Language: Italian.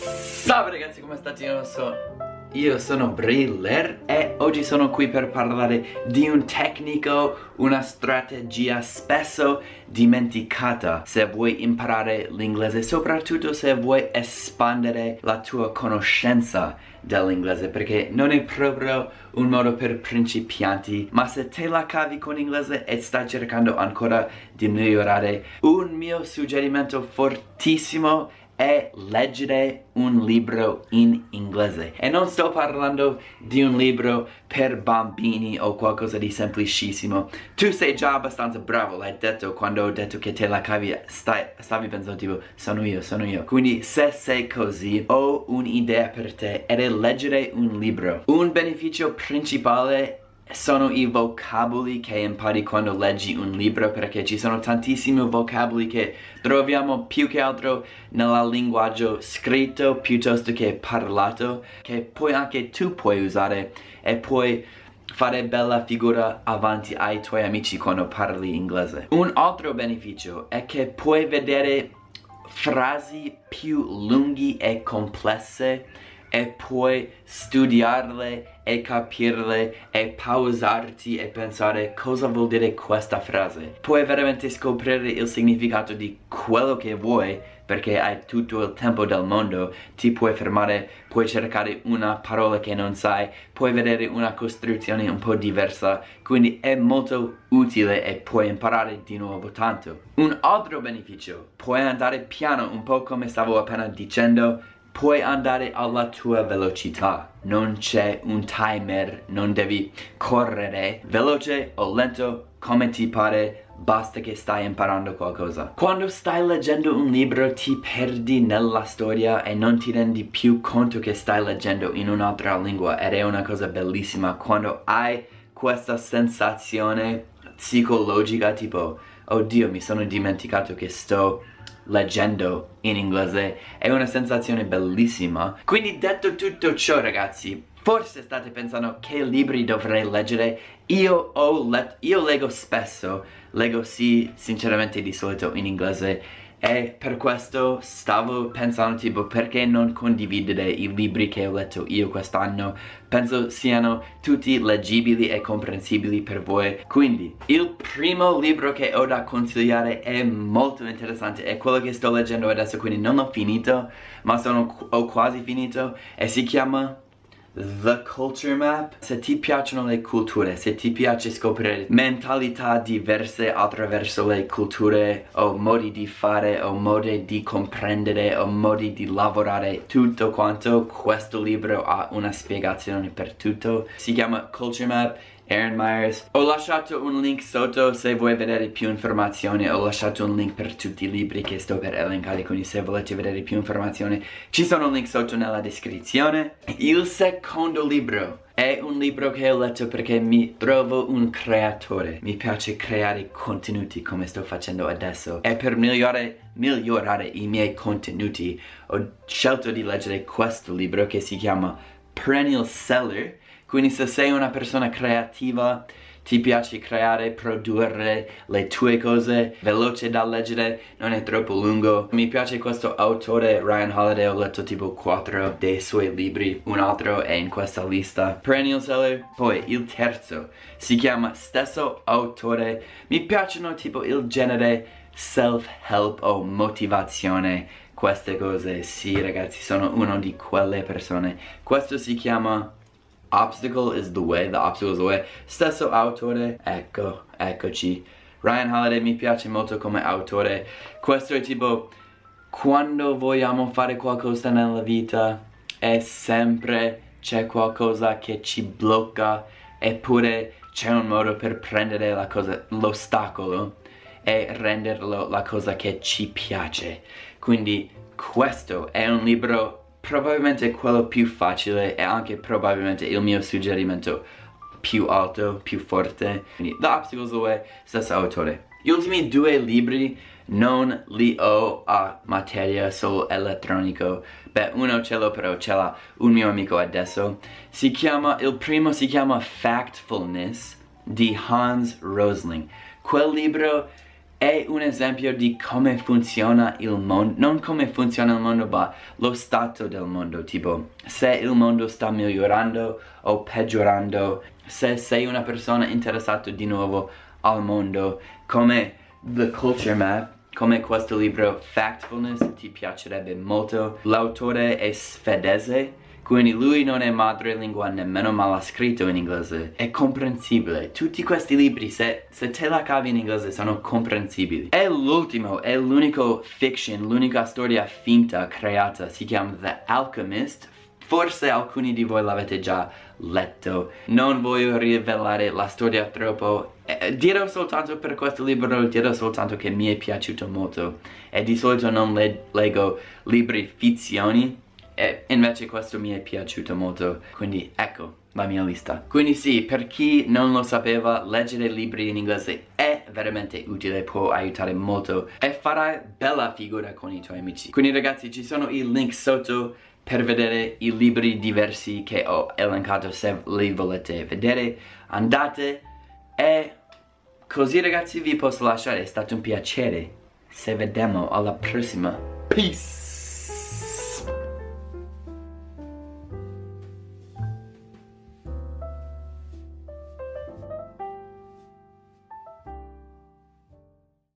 Salve ragazzi, come state? Io sono, io sono Briller e oggi sono qui per parlare di un tecnico, una strategia spesso dimenticata se vuoi imparare l'inglese, soprattutto se vuoi espandere la tua conoscenza dell'inglese perché non è proprio un modo per principianti ma se te la cavi con l'inglese e stai cercando ancora di migliorare un mio suggerimento fortissimo è leggere un libro in inglese. E non sto parlando di un libro per bambini o qualcosa di semplicissimo. Tu sei già abbastanza bravo l'hai detto quando ho detto che te la cavi stai, stavi pensando tipo sono io sono io. Quindi se sei così ho un'idea per te ed è leggere un libro. Un beneficio principale sono i vocaboli che impari quando leggi un libro perché ci sono tantissimi vocaboli che troviamo più che altro nel linguaggio scritto piuttosto che parlato che poi anche tu puoi usare e puoi fare bella figura avanti ai tuoi amici quando parli inglese. Un altro beneficio è che puoi vedere frasi più lunghe e complesse e puoi studiarle e capirle e pausarti e pensare cosa vuol dire questa frase. Puoi veramente scoprire il significato di quello che vuoi perché hai tutto il tempo del mondo, ti puoi fermare, puoi cercare una parola che non sai, puoi vedere una costruzione un po' diversa, quindi è molto utile e puoi imparare di nuovo tanto. Un altro beneficio, puoi andare piano, un po' come stavo appena dicendo, puoi andare alla tua velocità. Non c'è un timer non devi correre veloce o lento come ti pare basta che stai imparando qualcosa. Quando stai leggendo un libro ti perdi nella storia e non ti rendi più conto che stai leggendo in un'altra lingua ed è una cosa bellissima. Quando hai questa sensazione psicologica tipo oddio mi sono dimenticato che sto leggendo in inglese è una sensazione bellissima. Quindi detto tutto ciò ragazzi forse state pensando che libri dovrei leggere? Io ho letto io leggo spesso leggo sì sinceramente di solito in inglese e per questo stavo pensando tipo perché non condividere i libri che ho letto io quest'anno? Penso siano tutti leggibili e comprensibili per voi. Quindi il primo libro che ho da consigliare è molto interessante è quello che sto leggendo adesso quindi non l'ho finito ma sono, ho quasi finito e si chiama The Culture Map. Se ti piacciono le culture, se ti piace scoprire mentalità diverse attraverso le culture o modi di fare o modi di comprendere o modi di lavorare tutto quanto questo libro ha una spiegazione per tutto. Si chiama Culture Map Aaron Myers. Ho lasciato un link sotto se vuoi vedere più informazioni, ho lasciato un link per tutti i libri che sto per elencare, quindi se volete vedere più informazioni ci sono link sotto nella descrizione. Il secondo libro è un libro che ho letto perché mi trovo un creatore. Mi piace creare contenuti come sto facendo adesso. E per migliorare, migliorare i miei contenuti ho scelto di leggere questo libro che si chiama Perennial Seller quindi se sei una persona creativa, ti piace creare, produrre le tue cose, veloce da leggere, non è troppo lungo. Mi piace questo autore, Ryan Holiday, ho letto tipo 4 dei suoi libri, un altro è in questa lista. Perennial Seller, poi il terzo, si chiama stesso autore, mi piacciono tipo il genere self-help o motivazione queste cose, sì ragazzi, sono una di quelle persone. Questo si chiama Obstacle is the way, the obstacle is the way. Stesso autore, ecco, eccoci. Ryan Holiday mi piace molto come autore. Questo è tipo, quando vogliamo fare qualcosa nella vita, è sempre c'è qualcosa che ci blocca, eppure c'è un modo per prendere l'ostacolo e renderlo la cosa che ci piace. Quindi questo è un libro probabilmente quello più facile e anche probabilmente il mio suggerimento più alto, più forte. Quindi The Obstacles Away, stesso autore. Gli ultimi due libri non li ho a materia solo elettronico. Beh, uno ce l'ho però ce l'ha un mio amico adesso. Si chiama, il primo si chiama Factfulness di Hans Rosling. Quel libro è un esempio di come funziona il mondo, non come funziona il mondo, ma lo stato del mondo, tipo se il mondo sta migliorando o peggiorando, se sei una persona interessata di nuovo al mondo, come The Culture Map, come questo libro Factfulness ti piacerebbe molto. L'autore è svedese quindi lui non è madrelingua nemmeno ma l'ha scritto in inglese. È comprensibile. Tutti questi libri, se, se te la cavi in inglese, sono comprensibili. E l'ultimo, è l'unico fiction, l'unica storia finta creata. Si chiama The Alchemist. Forse alcuni di voi l'avete già letto. Non voglio rivelare la storia troppo. Eh, dirò soltanto per questo libro, dirò soltanto che mi è piaciuto molto. E di solito non le leggo libri fizioni e invece questo mi è piaciuto molto quindi ecco la mia lista. Quindi sì per chi non lo sapeva leggere libri in inglese è veramente utile può aiutare molto e farai bella figura con i tuoi amici. Quindi ragazzi ci sono i link sotto per vedere i libri diversi che ho elencato se li volete vedere andate. E così ragazzi vi posso lasciare. È stato un piacere. Se vediamo alla prossima. Peace